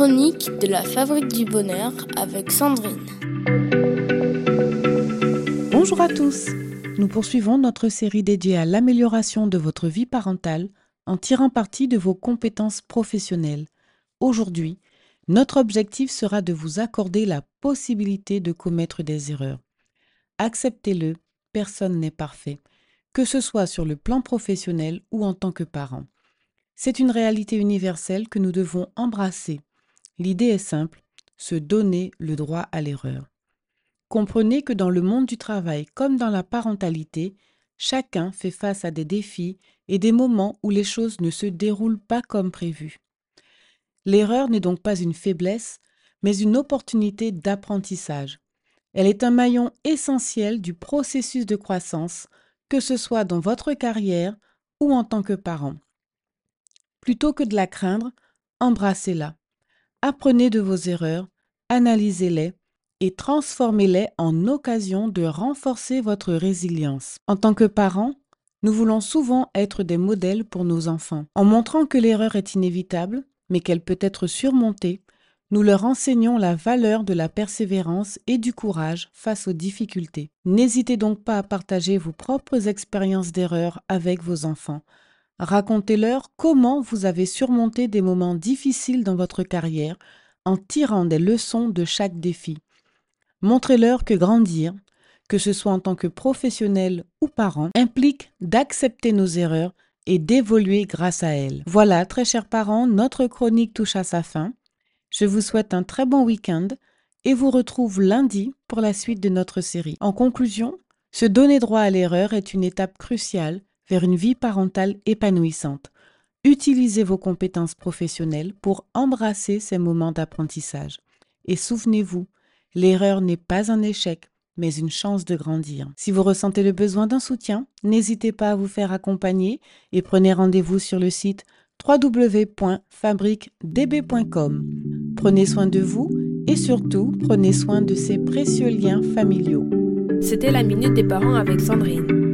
chroniques de la Fabrique du Bonheur avec Sandrine. Bonjour à tous. Nous poursuivons notre série dédiée à l'amélioration de votre vie parentale en tirant parti de vos compétences professionnelles. Aujourd'hui, notre objectif sera de vous accorder la possibilité de commettre des erreurs. Acceptez-le, personne n'est parfait, que ce soit sur le plan professionnel ou en tant que parent. C'est une réalité universelle que nous devons embrasser. L'idée est simple, se donner le droit à l'erreur. Comprenez que dans le monde du travail comme dans la parentalité, chacun fait face à des défis et des moments où les choses ne se déroulent pas comme prévu. L'erreur n'est donc pas une faiblesse, mais une opportunité d'apprentissage. Elle est un maillon essentiel du processus de croissance, que ce soit dans votre carrière ou en tant que parent. Plutôt que de la craindre, embrassez-la. Apprenez de vos erreurs, analysez-les et transformez-les en occasion de renforcer votre résilience. En tant que parent, nous voulons souvent être des modèles pour nos enfants. En montrant que l'erreur est inévitable, mais qu'elle peut être surmontée, nous leur enseignons la valeur de la persévérance et du courage face aux difficultés. N'hésitez donc pas à partager vos propres expériences d'erreur avec vos enfants. Racontez-leur comment vous avez surmonté des moments difficiles dans votre carrière en tirant des leçons de chaque défi. Montrez-leur que grandir, que ce soit en tant que professionnel ou parent, implique d'accepter nos erreurs et d'évoluer grâce à elles. Voilà, très chers parents, notre chronique touche à sa fin. Je vous souhaite un très bon week-end et vous retrouve lundi pour la suite de notre série. En conclusion, se donner droit à l'erreur est une étape cruciale vers une vie parentale épanouissante. Utilisez vos compétences professionnelles pour embrasser ces moments d'apprentissage. Et souvenez-vous, l'erreur n'est pas un échec, mais une chance de grandir. Si vous ressentez le besoin d'un soutien, n'hésitez pas à vous faire accompagner et prenez rendez-vous sur le site www.fabriquedb.com. Prenez soin de vous et surtout prenez soin de ces précieux liens familiaux. C'était la Minute des Parents avec Sandrine.